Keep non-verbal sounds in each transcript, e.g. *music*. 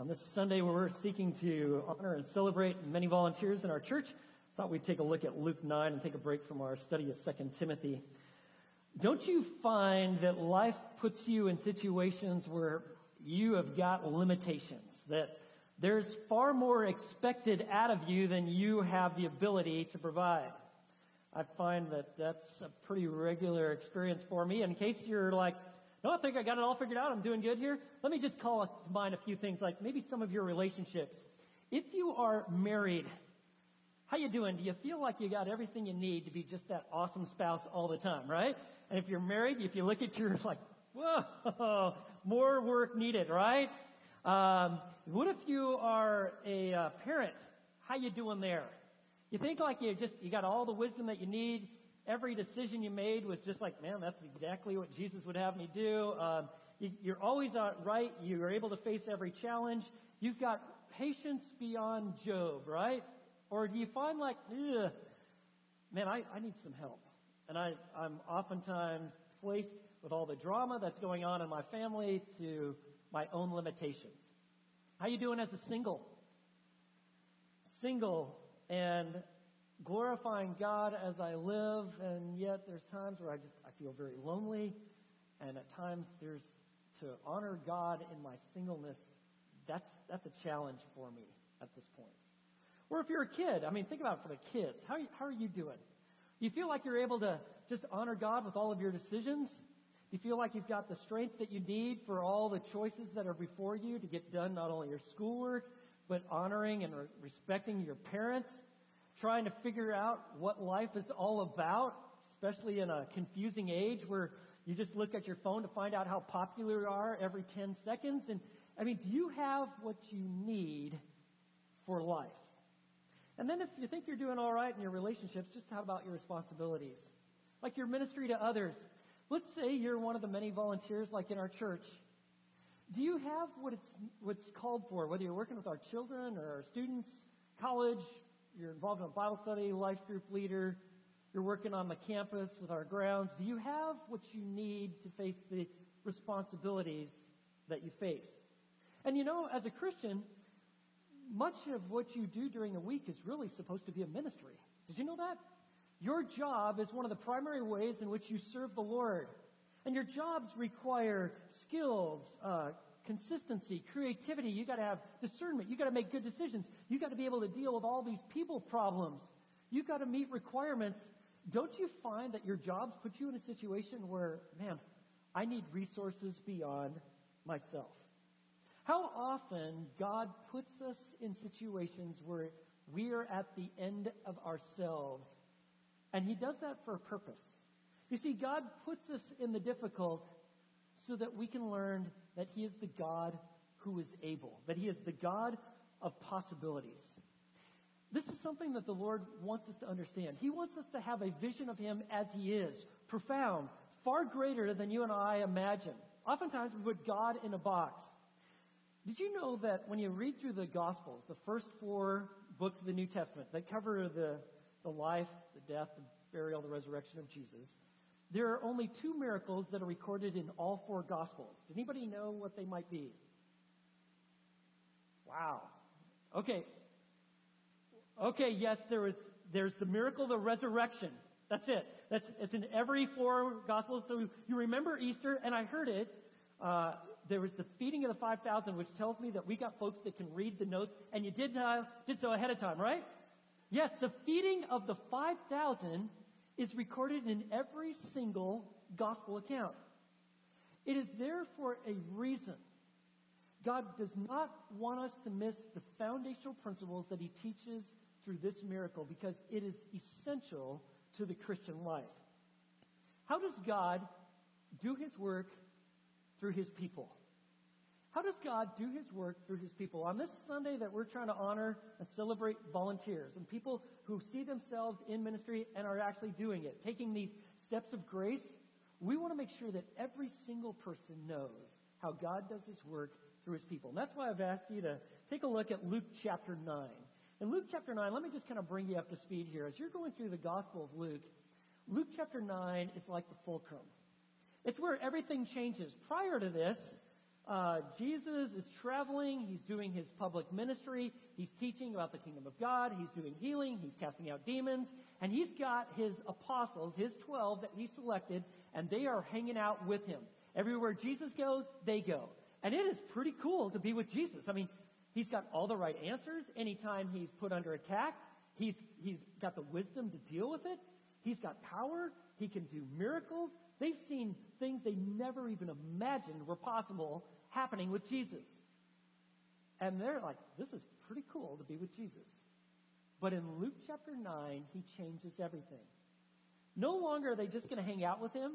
On this Sunday, where we're seeking to honor and celebrate many volunteers in our church, I thought we'd take a look at Luke 9 and take a break from our study of 2 Timothy. Don't you find that life puts you in situations where you have got limitations, that there's far more expected out of you than you have the ability to provide? I find that that's a pretty regular experience for me. In case you're like, no, I think I got it all figured out. I'm doing good here. Let me just call to mind a few things, like maybe some of your relationships. If you are married, how you doing? Do you feel like you got everything you need to be just that awesome spouse all the time, right? And if you're married, if you look at your *laughs* like, whoa, more work needed, right? Um, what if you are a uh, parent? How you doing there? You think like you just you got all the wisdom that you need every decision you made was just like, man, that's exactly what Jesus would have me do. Um, you, you're always right. You're able to face every challenge. You've got patience beyond Job, right? Or do you find like, man, I, I need some help. And I, I'm oftentimes placed with all the drama that's going on in my family to my own limitations. How you doing as a single? Single and glorifying God as I live, and yet there's times where I just I feel very lonely, and at times there's to honor God in my singleness. That's that's a challenge for me at this point. Or if you're a kid, I mean, think about it for the kids. How how are you doing? You feel like you're able to just honor God with all of your decisions? You feel like you've got the strength that you need for all the choices that are before you to get done not only your schoolwork, but honoring and re- respecting your parents trying to figure out what life is all about, especially in a confusing age where you just look at your phone to find out how popular you are every 10 seconds. And I mean, do you have what you need for life? And then if you think you're doing all right in your relationships, just how about your responsibilities? Like your ministry to others. Let's say you're one of the many volunteers like in our church. Do you have what it's, what's called for, whether you're working with our children or our students, college, you're involved in a Bible study, life group leader, you're working on the campus with our grounds. Do you have what you need to face the responsibilities that you face? And you know, as a Christian, much of what you do during the week is really supposed to be a ministry. Did you know that? Your job is one of the primary ways in which you serve the Lord. And your jobs require skills, uh, consistency, creativity. You got to have discernment. You got to make good decisions. You got to be able to deal with all these people problems. You got to meet requirements. Don't you find that your jobs put you in a situation where, man, I need resources beyond myself? How often God puts us in situations where we are at the end of ourselves, and He does that for a purpose. You see, God puts us in the difficult so that we can learn that He is the God who is able, that He is the God of possibilities. This is something that the Lord wants us to understand. He wants us to have a vision of Him as He is, profound, far greater than you and I imagine. Oftentimes we put God in a box. Did you know that when you read through the Gospels, the first four books of the New Testament that cover the, the life, the death, the burial, the resurrection of Jesus, there are only two miracles that are recorded in all four Gospels. Does anybody know what they might be? Wow. Okay. Okay, yes, there is, there's the miracle of the resurrection. That's it. That's, it's in every four Gospels. So you remember Easter, and I heard it. Uh, there was the feeding of the 5,000, which tells me that we got folks that can read the notes, and you did, uh, did so ahead of time, right? Yes, the feeding of the 5,000 is recorded in every single gospel account. It is there for a reason. God does not want us to miss the foundational principles that he teaches through this miracle because it is essential to the Christian life. How does God do his work through his people? How does God do his work through his people? On this Sunday that we're trying to honor and celebrate volunteers and people who see themselves in ministry and are actually doing it, taking these steps of grace, we want to make sure that every single person knows how God does his work through his people. And that's why I've asked you to take a look at Luke chapter 9. In Luke chapter 9, let me just kind of bring you up to speed here. As you're going through the Gospel of Luke, Luke chapter 9 is like the fulcrum. It's where everything changes. Prior to this, uh, Jesus is traveling. He's doing his public ministry. He's teaching about the kingdom of God. He's doing healing. He's casting out demons. And he's got his apostles, his 12 that he selected, and they are hanging out with him. Everywhere Jesus goes, they go. And it is pretty cool to be with Jesus. I mean, he's got all the right answers anytime he's put under attack. He's, he's got the wisdom to deal with it. He's got power. He can do miracles. They've seen things they never even imagined were possible happening with Jesus. And they're like, this is pretty cool to be with Jesus. But in Luke chapter 9, he changes everything. No longer are they just going to hang out with him.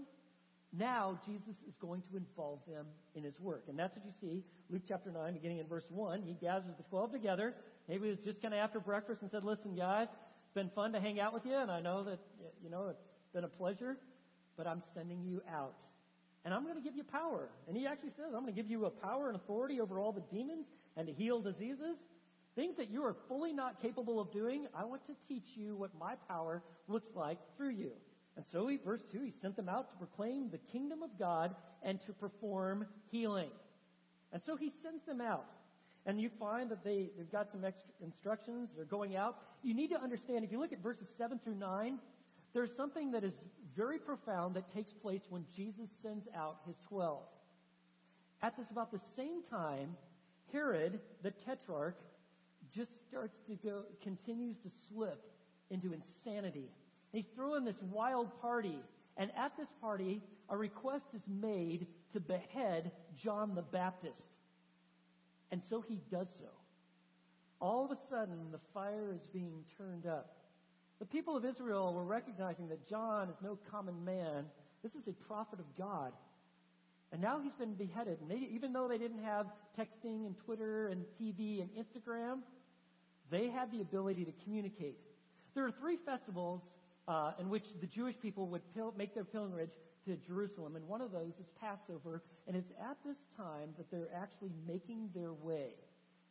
Now Jesus is going to involve them in his work. And that's what you see, Luke chapter 9, beginning in verse 1. He gathers the 12 together. Maybe it was just kind of after breakfast and said, listen guys, it's been fun to hang out with you and I know that, you know, it's been a pleasure, but I'm sending you out. And I'm going to give you power. And he actually says, I'm going to give you a power and authority over all the demons and to heal diseases. Things that you are fully not capable of doing, I want to teach you what my power looks like through you. And so he, verse 2, he sent them out to proclaim the kingdom of God and to perform healing. And so he sends them out. And you find that they, they've got some extra instructions. They're going out. You need to understand, if you look at verses 7 through 9, there's something that is very profound that takes place when Jesus sends out his 12. At this about the same time, Herod, the tetrarch, just starts to go, continues to slip into insanity. He's throwing this wild party. And at this party, a request is made to behead John the Baptist. And so he does so. All of a sudden, the fire is being turned up. The people of Israel were recognizing that John is no common man. This is a prophet of God. And now he's been beheaded. And they, even though they didn't have texting and Twitter and TV and Instagram, they had the ability to communicate. There are three festivals uh, in which the Jewish people would pil- make their pilgrimage to Jerusalem, and one of those is Passover, and it's at this time that they're actually making their way.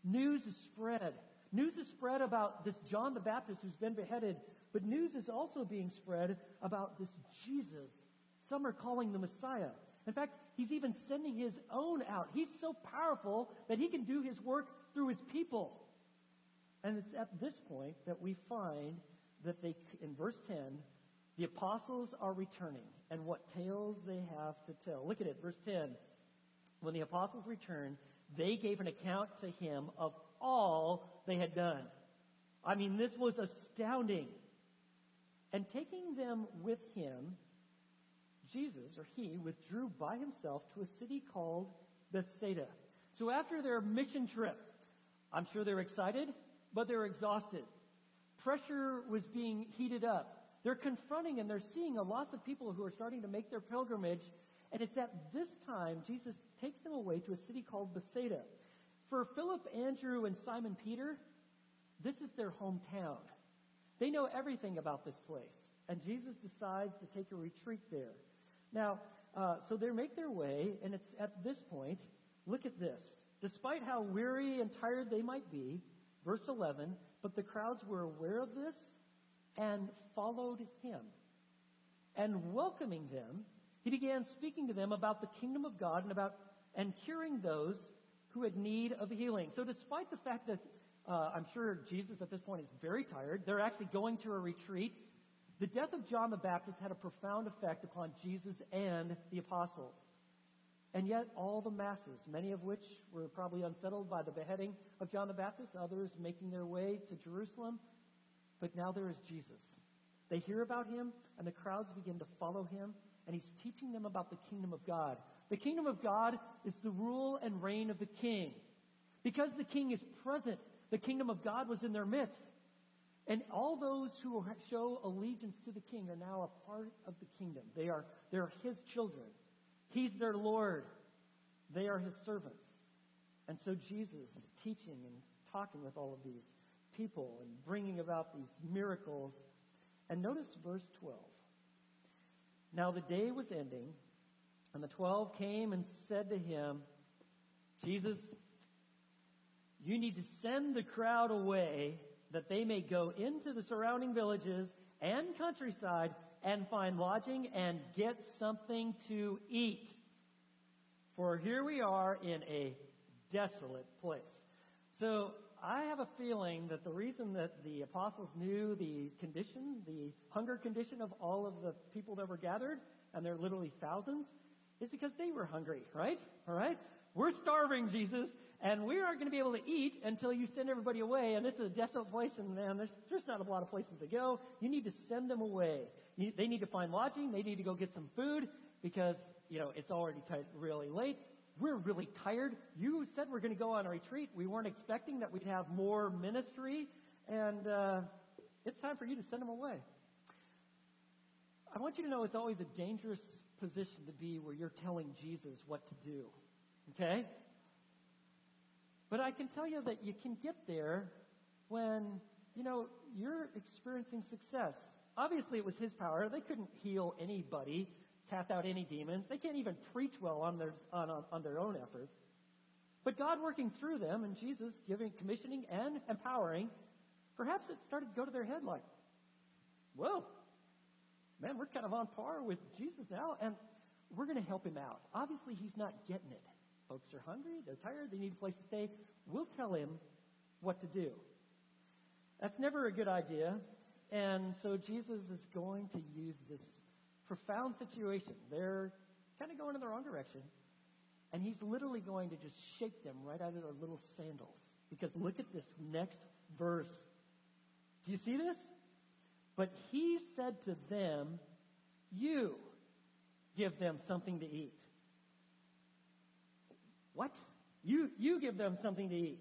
News is spread. News is spread about this John the Baptist who's been beheaded, but news is also being spread about this Jesus. Some are calling the Messiah. In fact, he's even sending his own out. He's so powerful that he can do his work through his people. And it's at this point that we find that they, in verse 10, the apostles are returning and what tales they have to tell. Look at it, verse 10. When the apostles returned, they gave an account to him of all they had done. I mean, this was astounding. And taking them with him, Jesus, or he, withdrew by himself to a city called Bethsaida. So after their mission trip, I'm sure they're excited, but they're exhausted. Pressure was being heated up. They're confronting and they're seeing lots of people who are starting to make their pilgrimage. And it's at this time Jesus takes them away to a city called Bethsaida. For Philip, Andrew, and Simon Peter, this is their hometown. They know everything about this place. And Jesus decides to take a retreat there. Now, uh, so they make their way, and it's at this point, look at this. Despite how weary and tired they might be, verse 11, but the crowds were aware of this and followed him. And welcoming them, he began speaking to them about the kingdom of God and about and curing those who had need of healing. So despite the fact that uh, I'm sure Jesus at this point is very tired, they're actually going to a retreat. The death of John the Baptist had a profound effect upon Jesus and the apostles. And yet all the masses, many of which were probably unsettled by the beheading of John the Baptist, others making their way to Jerusalem, but now there is Jesus. They hear about him, and the crowds begin to follow him, and he's teaching them about the kingdom of God. The kingdom of God is the rule and reign of the king. Because the king is present, the kingdom of God was in their midst. And all those who show allegiance to the king are now a part of the kingdom. They are, they're his children. He's their Lord. They are his servants. And so Jesus is teaching and talking with all of these people and bringing about these miracles. And notice verse 12. Now the day was ending, and the twelve came and said to him, Jesus, you need to send the crowd away that they may go into the surrounding villages and countryside and find lodging and get something to eat. for here we are in a desolate place. So I have a feeling that the reason that the apostles knew the condition, the hunger condition of all of the people that were gathered, and there are literally thousands, is because they were hungry, right? All right? We're starving, Jesus, and we aren't going to be able to eat until you send everybody away. And this is a desolate place, and man, there's, there's not a lot of places to go. You need to send them away. You, they need to find lodging. They need to go get some food because, you know, it's already t- really late. We're really tired. You said we're going to go on a retreat. We weren't expecting that we'd have more ministry, and uh, it's time for you to send them away. I want you to know it's always a dangerous position to be where you're telling Jesus what to do. Okay? But I can tell you that you can get there when, you know, you're experiencing success. Obviously, it was his power. They couldn't heal anybody, cast out any demons. They can't even preach well on their, on, on, on their own efforts. But God working through them and Jesus giving, commissioning and empowering, perhaps it started to go to their head like, whoa, man, we're kind of on par with Jesus now, and we're going to help him out. Obviously, he's not getting it. Folks are hungry, they're tired, they need a place to stay. We'll tell him what to do. That's never a good idea. And so Jesus is going to use this profound situation. They're kind of going in the wrong direction. And he's literally going to just shake them right out of their little sandals. Because look at this next verse. Do you see this? But he said to them, You give them something to eat. What? You, you give them something to eat.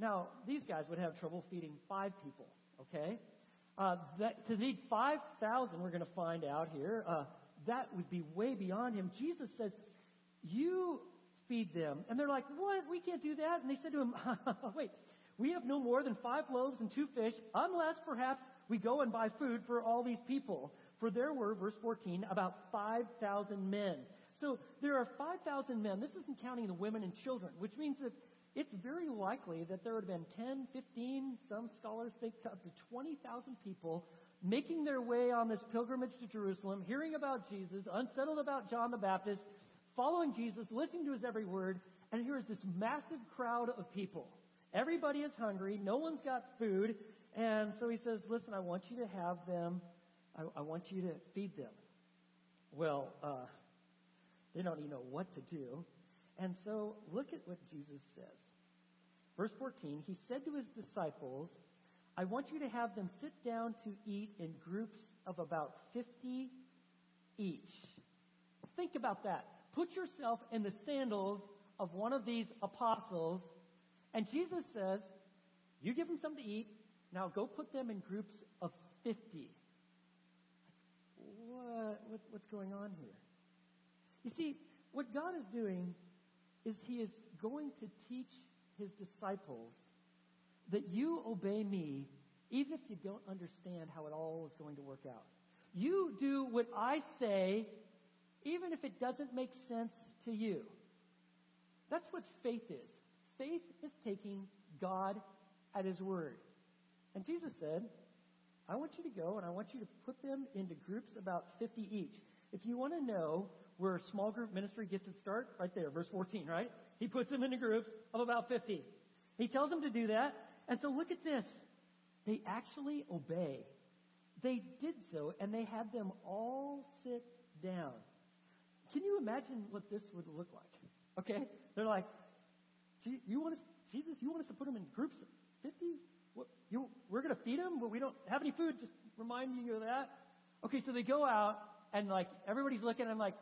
Now, these guys would have trouble feeding five people, okay? Uh, that, to feed 5,000, we're going to find out here, uh, that would be way beyond him. Jesus says, You feed them. And they're like, What? We can't do that. And they said to him, *laughs* Wait, we have no more than five loaves and two fish, unless perhaps we go and buy food for all these people. For there were, verse 14, about 5,000 men. So there are 5,000 men. This isn't counting the women and children, which means that it's very likely that there would have been 10, 15, some scholars think up to 20,000 people making their way on this pilgrimage to Jerusalem, hearing about Jesus, unsettled about John the Baptist, following Jesus, listening to his every word, and here is this massive crowd of people. Everybody is hungry. No one's got food. And so he says, listen, I want you to have them. I, I want you to feed them. Well, uh, they don't even know what to do. And so look at what Jesus says. Verse 14, he said to his disciples, I want you to have them sit down to eat in groups of about 50 each. Think about that. Put yourself in the sandals of one of these apostles, and Jesus says, You give them something to eat, now go put them in groups of 50. What, what, what's going on here? You see, what God is doing is He is going to teach His disciples that you obey me even if you don't understand how it all is going to work out. You do what I say even if it doesn't make sense to you. That's what faith is. Faith is taking God at His word. And Jesus said, I want you to go and I want you to put them into groups about 50 each. If you want to know where small group ministry gets its start, right there, verse 14, right? He puts them into groups of about 50. He tells them to do that. And so look at this. They actually obey. They did so and they had them all sit down. Can you imagine what this would look like? Okay? They're like, you want us, Jesus, you want us to put them in groups of 50? You, we're going to feed them, but we don't have any food. Just remind you of that. Okay, so they go out and like everybody's looking and like,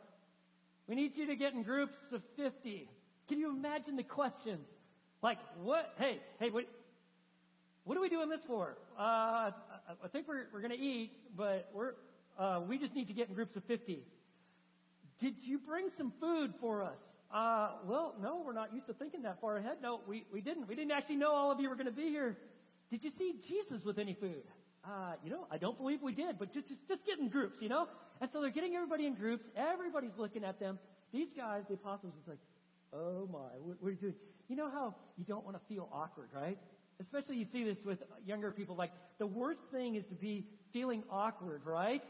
we need you to get in groups of 50. Can you imagine the questions? Like, what? Hey, hey, what? What are we doing this for? Uh, I think we're we're going to eat, but we're uh, we just need to get in groups of 50. Did you bring some food for us? Uh, well, no, we're not used to thinking that far ahead. No, we, we didn't. We didn't actually know all of you were going to be here. Did you see Jesus with any food? Uh, you know, I don't believe we did, but just, just, just get in groups, you know? And so they're getting everybody in groups. Everybody's looking at them. These guys, the apostles, was like, oh my, what, what are you doing? You know how you don't want to feel awkward, right? Especially you see this with younger people. Like, the worst thing is to be feeling awkward, right?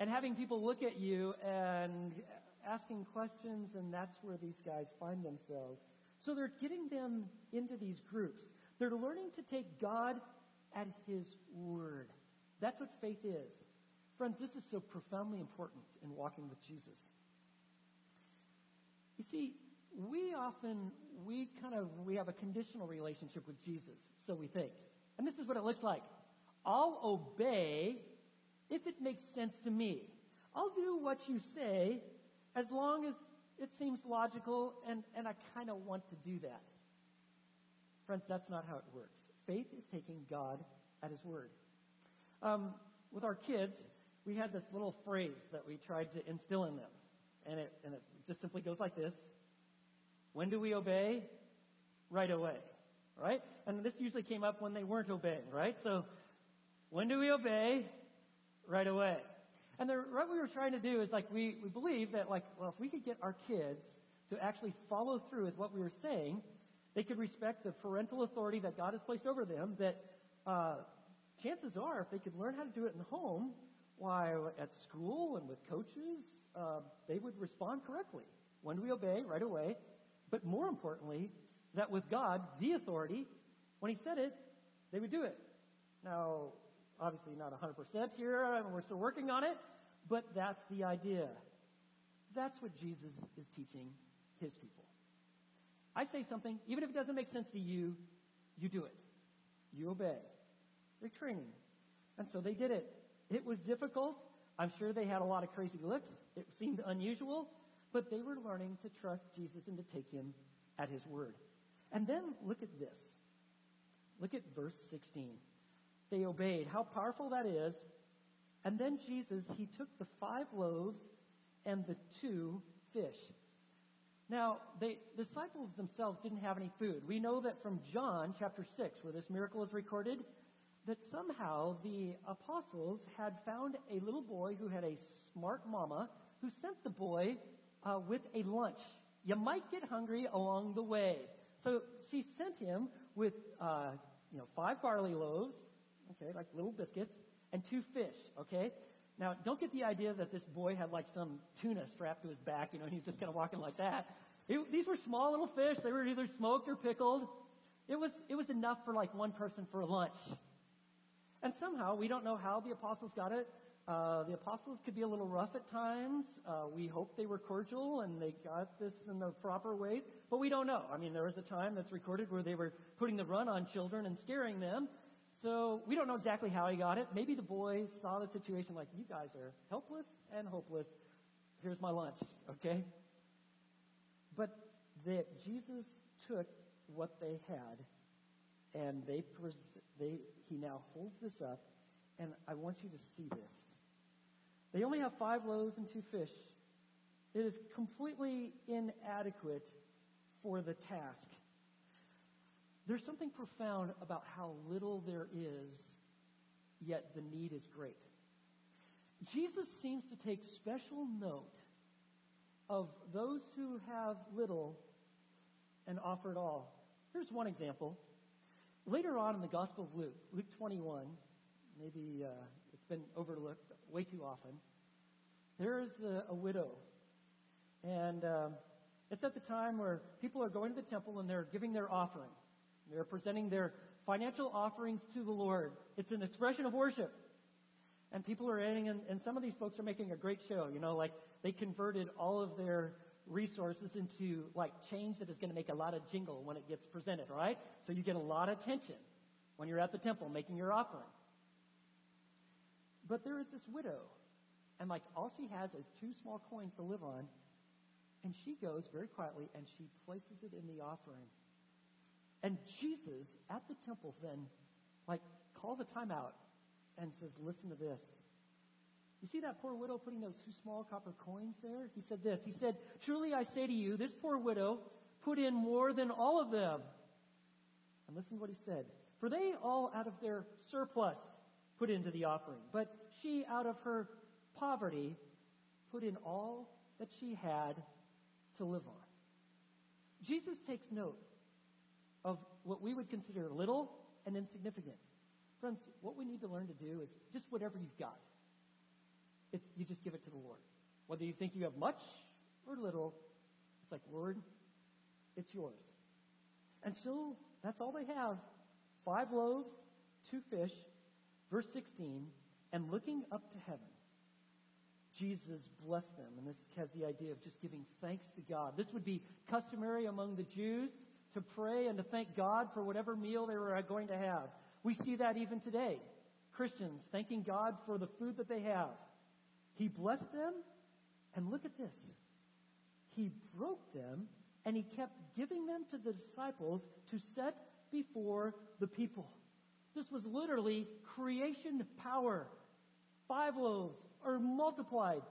And having people look at you and asking questions, and that's where these guys find themselves. So they're getting them into these groups. They're learning to take God at His word. That's what faith is. Friends, this is so profoundly important in walking with Jesus. You see, we often, we kind of, we have a conditional relationship with Jesus, so we think. And this is what it looks like. I'll obey if it makes sense to me. I'll do what you say as long as it seems logical and, and I kind of want to do that. Friends, that's not how it works. Faith is taking God at His word. Um, with our kids, we had this little phrase that we tried to instill in them. And it, and it just simply goes like this. When do we obey? Right away. Right? And this usually came up when they weren't obeying, right? So, when do we obey? Right away. And the, what we were trying to do is like, we, we believe that like, well, if we could get our kids to actually follow through with what we were saying, they could respect the parental authority that God has placed over them, that, uh, chances are if they could learn how to do it in home, why at school and with coaches, uh, they would respond correctly. When do we obey? Right away. But more importantly, that with God, the authority, when He said it, they would do it. Now, obviously not 100% here, we're still working on it, but that's the idea. That's what Jesus is teaching His people. I say something, even if it doesn't make sense to you, you do it. You obey. They're training. And so they did it. It was difficult. I'm sure they had a lot of crazy looks. It seemed unusual, but they were learning to trust Jesus and to take him at his word. And then look at this. Look at verse 16. They obeyed. How powerful that is. And then Jesus, he took the five loaves and the two fish. Now, the disciples themselves didn't have any food. We know that from John chapter 6, where this miracle is recorded, that somehow the apostles had found a little boy who had a smart mama who sent the boy uh, with a lunch. You might get hungry along the way. So she sent him with, uh, you know, five barley loaves, okay, like little biscuits, and two fish, okay? Now, don't get the idea that this boy had like some tuna strapped to his back, you know, and he's just kind of walking like that. It, these were small little fish. They were either smoked or pickled. It was, it was enough for like one person for a lunch. And somehow, we don't know how the apostles got it. Uh, the apostles could be a little rough at times. Uh, we hope they were cordial and they got this in the proper ways, but we don't know. I mean, there was a time that's recorded where they were putting the run on children and scaring them. So we don't know exactly how he got it. Maybe the boys saw the situation like, you guys are helpless and hopeless. Here's my lunch, okay? But that Jesus took what they had and they, they he now holds this up, and I want you to see this. They only have five loaves and two fish. It is completely inadequate for the task. There's something profound about how little there is, yet the need is great. Jesus seems to take special note of those who have little and offer it all. Here's one example. Later on in the Gospel of Luke, Luke 21, maybe uh, it's been overlooked way too often, there is a, a widow. And um, it's at the time where people are going to the temple and they're giving their offering. They're presenting their financial offerings to the Lord. It's an expression of worship. And people are adding, and, and some of these folks are making a great show. You know, like they converted all of their resources into like change that is going to make a lot of jingle when it gets presented, right? So you get a lot of attention when you're at the temple making your offering. But there is this widow, and like all she has is two small coins to live on, and she goes very quietly and she places it in the offering. And Jesus at the temple then like calls a timeout and says, listen to this. You see that poor widow putting those two small copper coins there? He said this. He said, Truly I say to you, this poor widow put in more than all of them. And listen to what he said. For they all out of their surplus put into the offering. But she out of her poverty put in all that she had to live on. Jesus takes note of what we would consider little and insignificant. Friends, what we need to learn to do is just whatever you've got. It's, you just give it to the Lord. Whether you think you have much or little. It's like, Lord, it's yours. And so that's all they have. Five loaves, two fish, verse 16, and looking up to heaven. Jesus blessed them, and this has the idea of just giving thanks to God. This would be customary among the Jews to pray and to thank God for whatever meal they were going to have. We see that even today. Christians thanking God for the food that they have. He blessed them, and look at this. He broke them, and he kept giving them to the disciples to set before the people. This was literally creation power. Five loaves are multiplied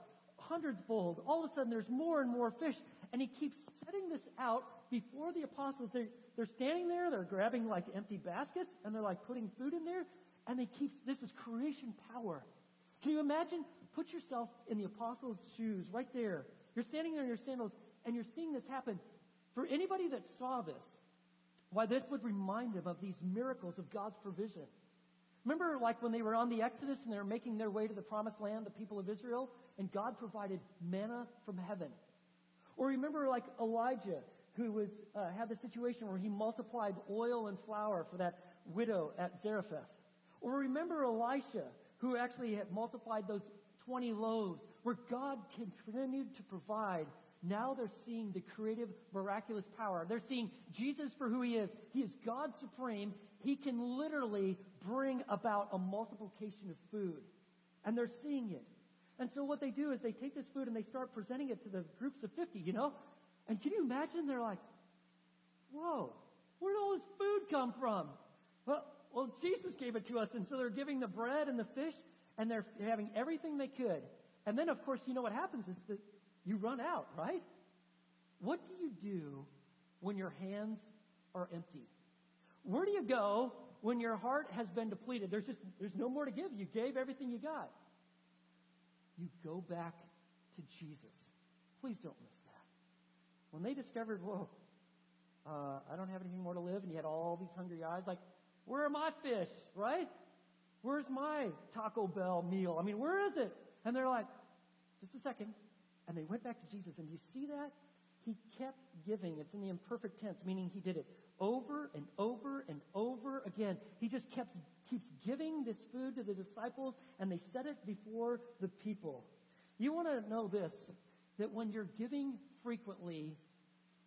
hundredfold. All of a sudden, there's more and more fish, and he keeps setting this out before the apostles. They're, they're standing there, they're grabbing like empty baskets, and they're like putting food in there, and they keep, this is creation power. Can you imagine? Put yourself in the apostles' shoes right there. You're standing there in your sandals, and you're seeing this happen. For anybody that saw this, why this would remind them of these miracles of God's provision. Remember, like when they were on the Exodus and they were making their way to the promised land, the people of Israel, and God provided manna from heaven. Or remember, like Elijah, who was uh, had the situation where he multiplied oil and flour for that widow at Zarephath. Or remember Elisha, who actually had multiplied those 20 loaves, where God continued to provide. Now they're seeing the creative, miraculous power. They're seeing Jesus for who he is. He is God supreme. He can literally bring about a multiplication of food. And they're seeing it. And so what they do is they take this food and they start presenting it to the groups of 50, you know? And can you imagine? They're like, whoa, where did all this food come from? Well, well, Jesus gave it to us. And so they're giving the bread and the fish and they're having everything they could. And then, of course, you know what happens is that you run out, right? What do you do when your hands are empty? Where do you go when your heart has been depleted? There's just, there's no more to give. You gave everything you got. You go back to Jesus. Please don't miss. When they discovered, whoa, uh, I don't have anything more to live, and you had all these hungry eyes, like, where are my fish, right? Where's my Taco Bell meal? I mean, where is it? And they're like, just a second. And they went back to Jesus. And do you see that? He kept giving. It's in the imperfect tense, meaning he did it over and over and over again. He just kept keeps giving this food to the disciples and they set it before the people. You want to know this that when you're giving frequently,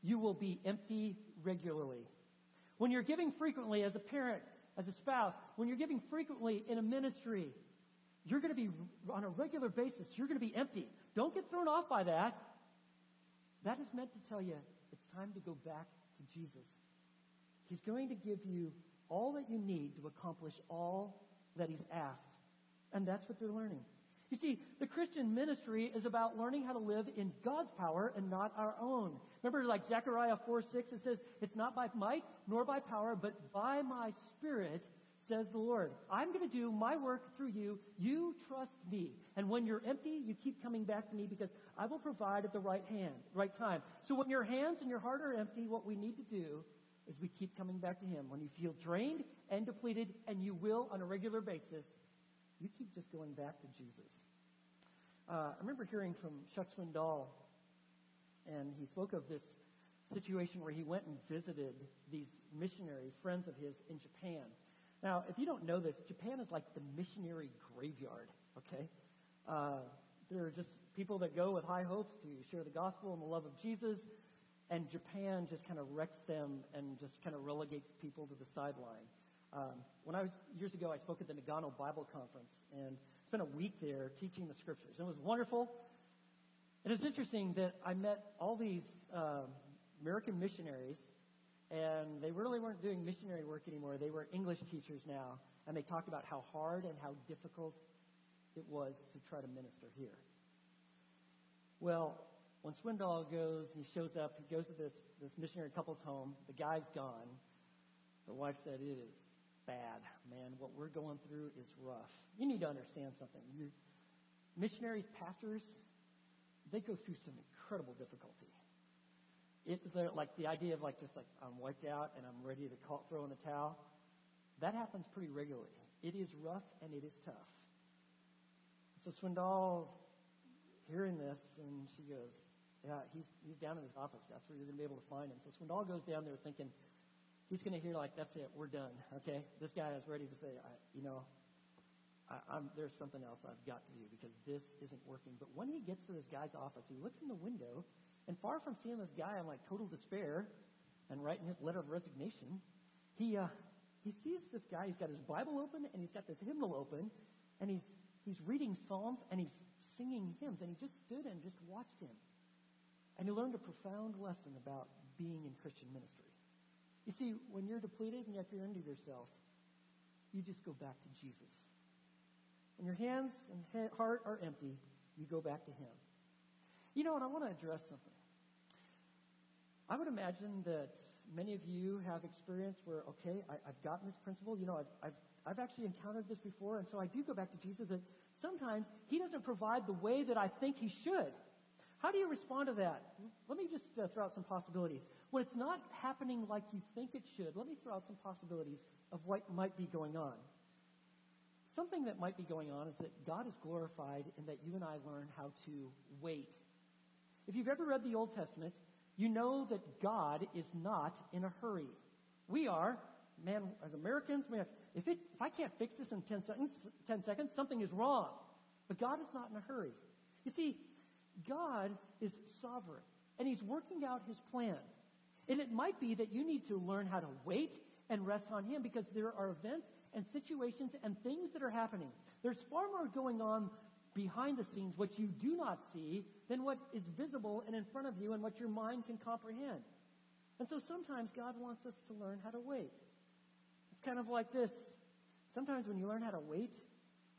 you will be empty regularly. When you're giving frequently as a parent, as a spouse, when you're giving frequently in a ministry, you're going to be on a regular basis, you're going to be empty. Don't get thrown off by that. That is meant to tell you it's time to go back to Jesus. He's going to give you all that you need to accomplish all that He's asked. And that's what they're learning. You see, the Christian ministry is about learning how to live in God's power and not our own. Remember, like Zechariah 4 6, it says, It's not by might nor by power, but by my Spirit, says the Lord. I'm going to do my work through you. You trust me. And when you're empty, you keep coming back to me because I will provide at the right hand, right time. So when your hands and your heart are empty, what we need to do is we keep coming back to Him. When you feel drained and depleted, and you will on a regular basis, you keep just going back to Jesus. Uh, I remember hearing from Chuck Swindoll, and he spoke of this situation where he went and visited these missionary friends of his in Japan. Now, if you don't know this, Japan is like the missionary graveyard, okay? Uh, there are just people that go with high hopes to share the gospel and the love of Jesus, and Japan just kind of wrecks them and just kind of relegates people to the sideline. Um, when I was years ago, I spoke at the Nagano Bible Conference and spent a week there teaching the scriptures. It was wonderful. And it's interesting that I met all these uh, American missionaries, and they really weren't doing missionary work anymore. They were English teachers now, and they talked about how hard and how difficult it was to try to minister here. Well, when Swindoll goes, he shows up, he goes to this, this missionary couple's home. The guy's gone. The wife said, It is bad, man. What we're going through is rough. You need to understand something. You, missionaries, pastors, they go through some incredible difficulty. It's like the idea of like just like I'm wiped out and I'm ready to call, throw in the towel. That happens pretty regularly. It is rough and it is tough. So Swindoll, hearing this, and she goes, Yeah, he's, he's down in his office. That's where you're going to be able to find him. So Swindoll goes down there thinking, he's going to hear like, that's it, we're done. Okay, this guy is ready to say, I, you know, I, I'm, there's something else I've got to do because this isn't working. But when he gets to this guy's office, he looks in the window, and far from seeing this guy in like total despair and writing his letter of resignation, he uh, he sees this guy. He's got his Bible open and he's got this hymnal open, and he's he's reading psalms and he's singing hymns, and he just stood and just watched him. And he learned a profound lesson about being in Christian ministry. You see, when you're depleted and have to end yourself, you just go back to Jesus. When your hands and heart are empty, you go back to Him. You know, and I want to address something. I would imagine that many of you have experience where, okay, I, have gotten this principle. You know, I've, I've, I've actually encountered this before, and so I do go back to Jesus that sometimes He doesn't provide the way that I think He should. How do you respond to that? Let me just uh, throw out some possibilities. When it's not happening like you think it should, let me throw out some possibilities of what might be going on. Something that might be going on is that God is glorified and that you and I learn how to wait. If you've ever read the Old Testament, you know that God is not in a hurry. We are, man, as Americans, have, if, it, if I can't fix this in 10 seconds, 10 seconds, something is wrong. But God is not in a hurry. You see, God is sovereign, and He's working out His plan. And it might be that you need to learn how to wait and rest on Him because there are events and situations and things that are happening. There's far more going on behind the scenes, what you do not see, than what is visible and in front of you and what your mind can comprehend. And so sometimes God wants us to learn how to wait. It's kind of like this. Sometimes when you learn how to wait,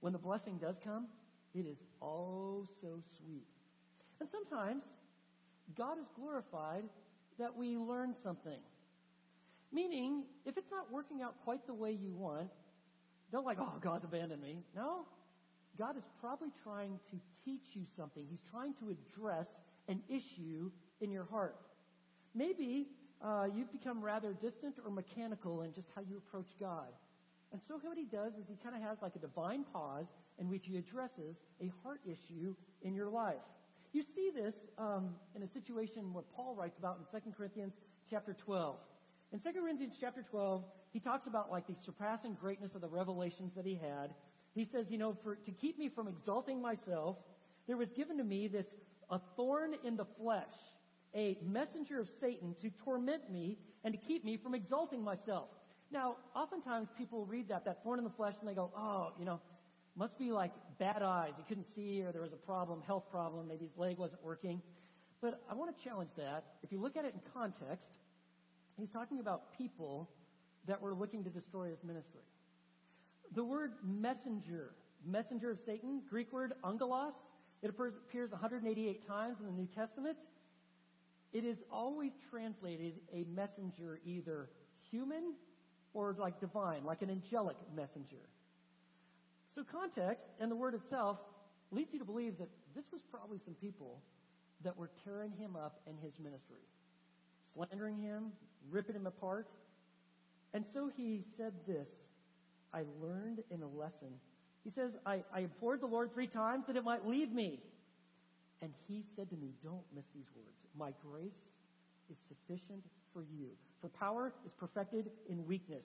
when the blessing does come, it is oh so sweet. And sometimes God is glorified that we learn something. Meaning, if it's not working out quite the way you want, don't like, oh, God's abandoned me. No. God is probably trying to teach you something. He's trying to address an issue in your heart. Maybe uh, you've become rather distant or mechanical in just how you approach God. And so what he does is he kind of has like a divine pause in which he addresses a heart issue in your life. You see this um, in a situation what Paul writes about in 2 Corinthians chapter 12. In 2 Corinthians chapter 12, he talks about like the surpassing greatness of the revelations that he had. He says, you know, for, to keep me from exalting myself, there was given to me this, a thorn in the flesh, a messenger of Satan to torment me and to keep me from exalting myself. Now, oftentimes people read that, that thorn in the flesh, and they go, oh, you know, must be like bad eyes. He couldn't see, or there was a problem, health problem, maybe his leg wasn't working. But I want to challenge that. If you look at it in context, He's talking about people that were looking to destroy his ministry. The word messenger, messenger of Satan, Greek word angelos, it appears 188 times in the New Testament. It is always translated a messenger, either human or like divine, like an angelic messenger. So context and the word itself leads you to believe that this was probably some people that were tearing him up in his ministry, slandering him, ripping him apart. And so he said this I learned in a lesson. He says, I, I implored the Lord three times that it might leave me. And he said to me, Don't miss these words. My grace is sufficient for you. For power is perfected in weakness.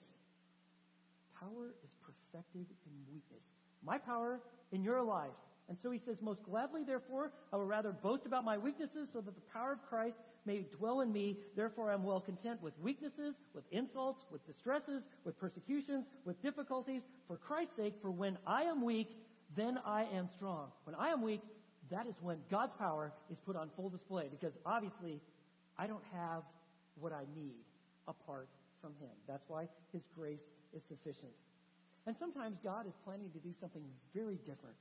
Power is perfected in weakness. My power in your life. And so he says, Most gladly, therefore, I will rather boast about my weaknesses so that the power of Christ may dwell in me. Therefore, I'm well content with weaknesses, with insults, with distresses, with persecutions, with difficulties, for Christ's sake. For when I am weak, then I am strong. When I am weak, that is when God's power is put on full display because obviously I don't have what I need apart from Him. That's why His grace is sufficient. And sometimes God is planning to do something very different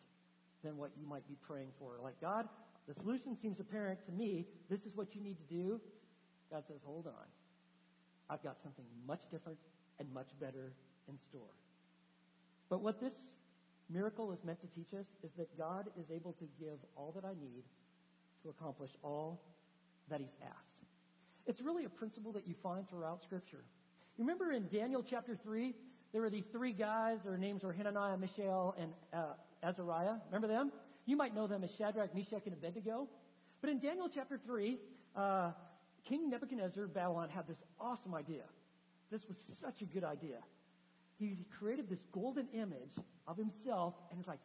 than what you might be praying for. Like, God, the solution seems apparent to me. This is what you need to do. God says, hold on. I've got something much different and much better in store. But what this miracle is meant to teach us is that God is able to give all that I need to accomplish all that He's asked. It's really a principle that you find throughout Scripture. You remember in Daniel chapter 3, there were these three guys. Their names were Hananiah, Mishael, and uh, Azariah. Remember them? You might know them as Shadrach, Meshach, and Abednego. But in Daniel chapter 3, uh, King Nebuchadnezzar of Babylon had this awesome idea. This was such a good idea. He created this golden image of himself, and he's like,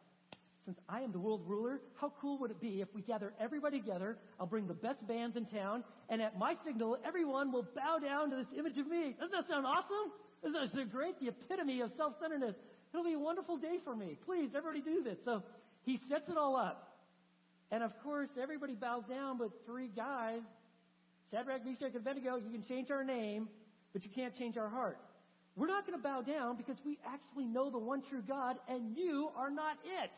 since I am the world ruler, how cool would it be if we gather everybody together? I'll bring the best bands in town, and at my signal, everyone will bow down to this image of me. Doesn't that sound awesome? Isn't that so great? The epitome of self-centeredness. It'll be a wonderful day for me. Please, everybody do this. So he sets it all up. And of course, everybody bows down, but three guys, Shadrach, Meshach, and Abednego, you can change our name, but you can't change our heart. We're not going to bow down because we actually know the one true God, and you are not it.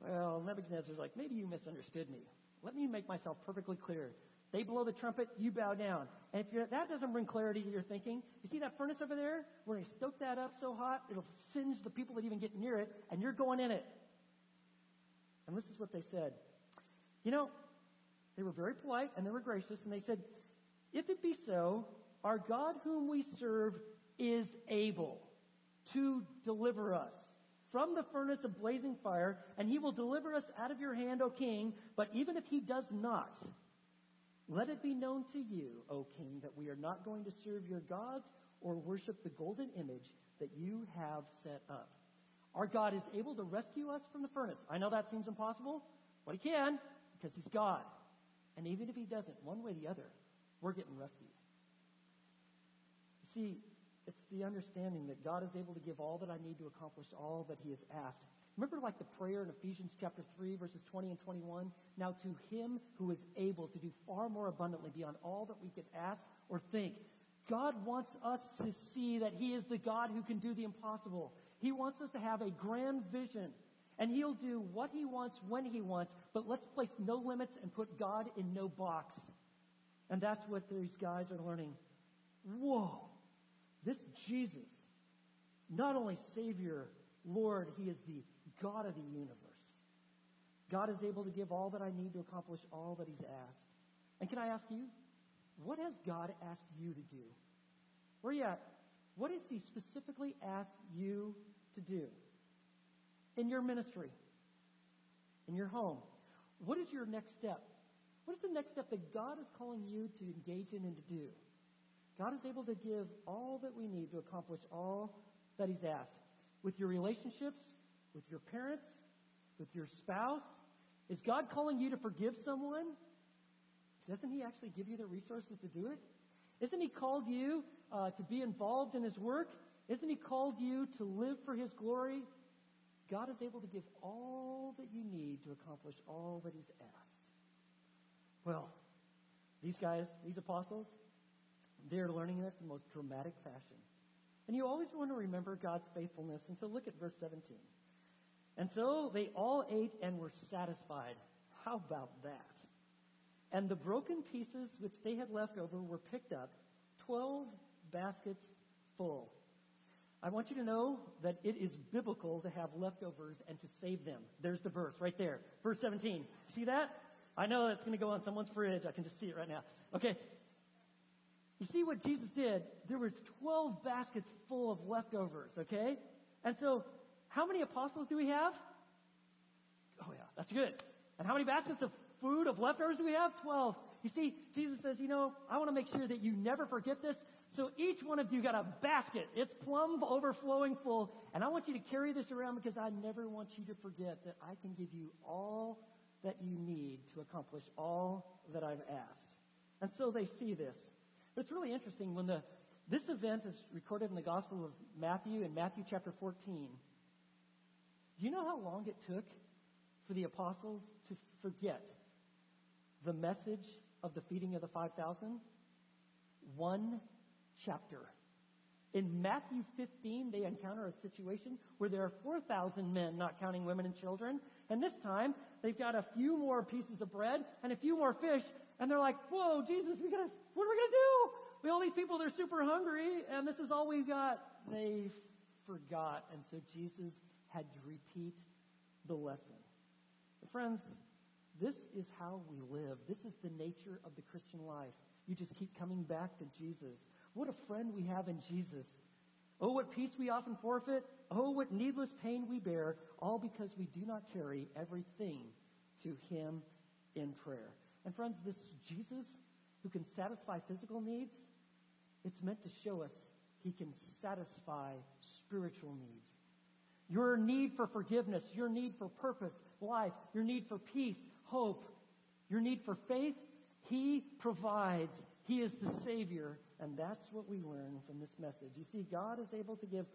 Well, Nebuchadnezzar's like, maybe you misunderstood me. Let me make myself perfectly clear. They blow the trumpet, you bow down. And if that doesn't bring clarity to your thinking, you see that furnace over there? We're going to stoke that up so hot, it'll singe the people that even get near it, and you're going in it. And this is what they said. You know, they were very polite and they were gracious, and they said, If it be so, our God whom we serve is able to deliver us from the furnace of blazing fire, and he will deliver us out of your hand, O king. But even if he does not, let it be known to you, O king, that we are not going to serve your gods or worship the golden image that you have set up. Our God is able to rescue us from the furnace. I know that seems impossible, but he can because he's God. And even if he doesn't, one way or the other, we're getting rescued. See, it's the understanding that God is able to give all that I need to accomplish all that He has asked. Remember like the prayer in Ephesians chapter 3 verses 20 and 21? Now to Him who is able to do far more abundantly beyond all that we could ask or think. God wants us to see that He is the God who can do the impossible. He wants us to have a grand vision. And He'll do what He wants when He wants, but let's place no limits and put God in no box. And that's what these guys are learning. Whoa. This Jesus, not only Savior, Lord, He is the God of the universe. God is able to give all that I need to accomplish all that He's asked. And can I ask you, what has God asked you to do? Where are you at? What has He specifically asked you to do? In your ministry, in your home, what is your next step? What is the next step that God is calling you to engage in and to do? God is able to give all that we need to accomplish all that He's asked. With your relationships, with your parents, with your spouse, is God calling you to forgive someone? Doesn't He actually give you the resources to do it? Isn't He called you uh, to be involved in His work? Isn't He called you to live for His glory? God is able to give all that you need to accomplish all that He's asked. Well, these guys, these apostles, they're learning this in the most dramatic fashion. And you always want to remember God's faithfulness. And so look at verse 17. And so they all ate and were satisfied. How about that? And the broken pieces which they had left over were picked up, 12 baskets full. I want you to know that it is biblical to have leftovers and to save them. There's the verse right there. Verse 17. See that? I know that's going to go on someone's fridge. I can just see it right now. Okay. You see what Jesus did? There was 12 baskets full of leftovers, okay? And so, how many apostles do we have? Oh yeah, that's good. And how many baskets of food, of leftovers do we have? 12. You see, Jesus says, you know, I want to make sure that you never forget this. So each one of you got a basket. It's plumb overflowing full. And I want you to carry this around because I never want you to forget that I can give you all that you need to accomplish all that I've asked. And so they see this. But it's really interesting when the this event is recorded in the Gospel of Matthew in Matthew chapter 14. Do you know how long it took for the apostles to forget the message of the feeding of the 5,000? One chapter. In Matthew 15, they encounter a situation where there are 4,000 men, not counting women and children. And this time, they've got a few more pieces of bread and a few more fish, and they're like, whoa, Jesus, we gotta, what are we gonna do? We all these people, they're super hungry, and this is all we've got. They forgot, and so Jesus had to repeat the lesson. Friends, this is how we live. This is the nature of the Christian life. You just keep coming back to Jesus. What a friend we have in Jesus. Oh, what peace we often forfeit. Oh, what needless pain we bear, all because we do not carry everything to Him in prayer. And friends, this Jesus who can satisfy physical needs, it's meant to show us he can satisfy spiritual needs. Your need for forgiveness, your need for purpose, life, your need for peace, hope, your need for faith, he provides. He is the Savior, and that's what we learn from this message. You see, God is able to give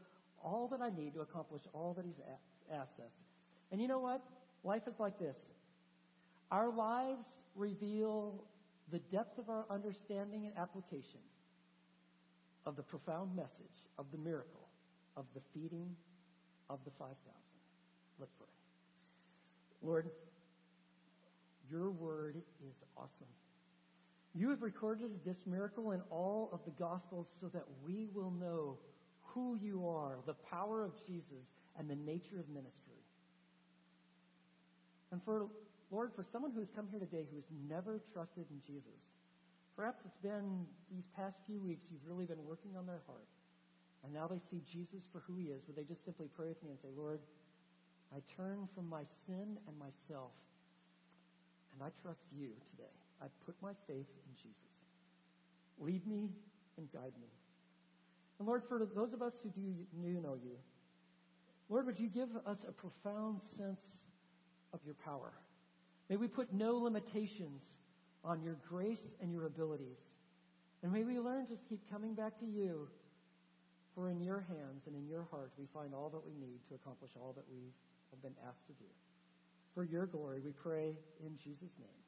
all that I need to accomplish all that He's asked us. And you know what? Life is like this. Our lives reveal the depth of our understanding and application of the profound message of the miracle of the feeding of the 5,000. Let's pray. Lord, your word is awesome. You have recorded this miracle in all of the Gospels so that we will know who you are, the power of Jesus, and the nature of ministry. And for, Lord, for someone who's come here today who has never trusted in Jesus, perhaps it's been these past few weeks you've really been working on their heart. And now they see Jesus for who he is. Would they just simply pray with me and say, Lord, I turn from my sin and myself, and I trust you today. I put my faith in Jesus. Lead me and guide me. And Lord, for those of us who do know you, Lord, would you give us a profound sense of your power? May we put no limitations on your grace and your abilities. And may we learn to keep coming back to you, for in your hands and in your heart we find all that we need to accomplish all that we have been asked to do. For your glory, we pray in Jesus' name.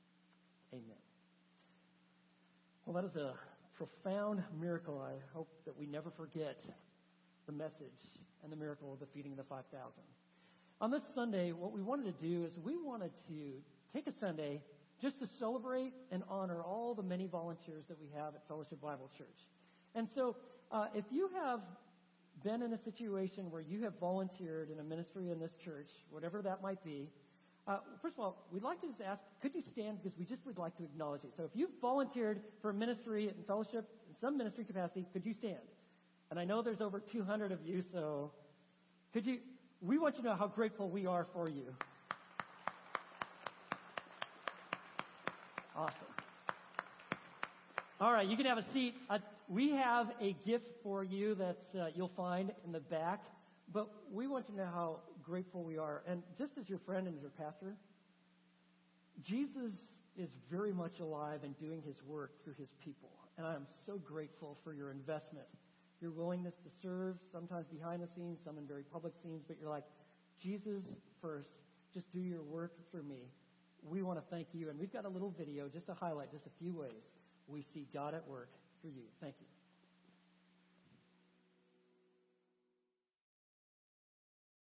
Amen. Well, that is a profound miracle. I hope that we never forget the message and the miracle of the feeding of the 5,000. On this Sunday, what we wanted to do is we wanted to take a Sunday just to celebrate and honor all the many volunteers that we have at Fellowship Bible Church. And so, uh, if you have been in a situation where you have volunteered in a ministry in this church, whatever that might be, uh, first of all, we'd like to just ask, could you stand because we just would like to acknowledge you. So if you've volunteered for a ministry and fellowship in some ministry capacity, could you stand? And I know there's over 200 of you, so could you, we want you to know how grateful we are for you. Awesome. All right, you can have a seat. Uh, we have a gift for you that's uh, you'll find in the back, but we want to know how grateful we are. And just as your friend and your pastor, Jesus is very much alive and doing his work through his people. And I am so grateful for your investment, your willingness to serve, sometimes behind the scenes, some in very public scenes, but you're like, Jesus first, just do your work through me. We want to thank you. And we've got a little video just to highlight just a few ways we see God at work through you. Thank you.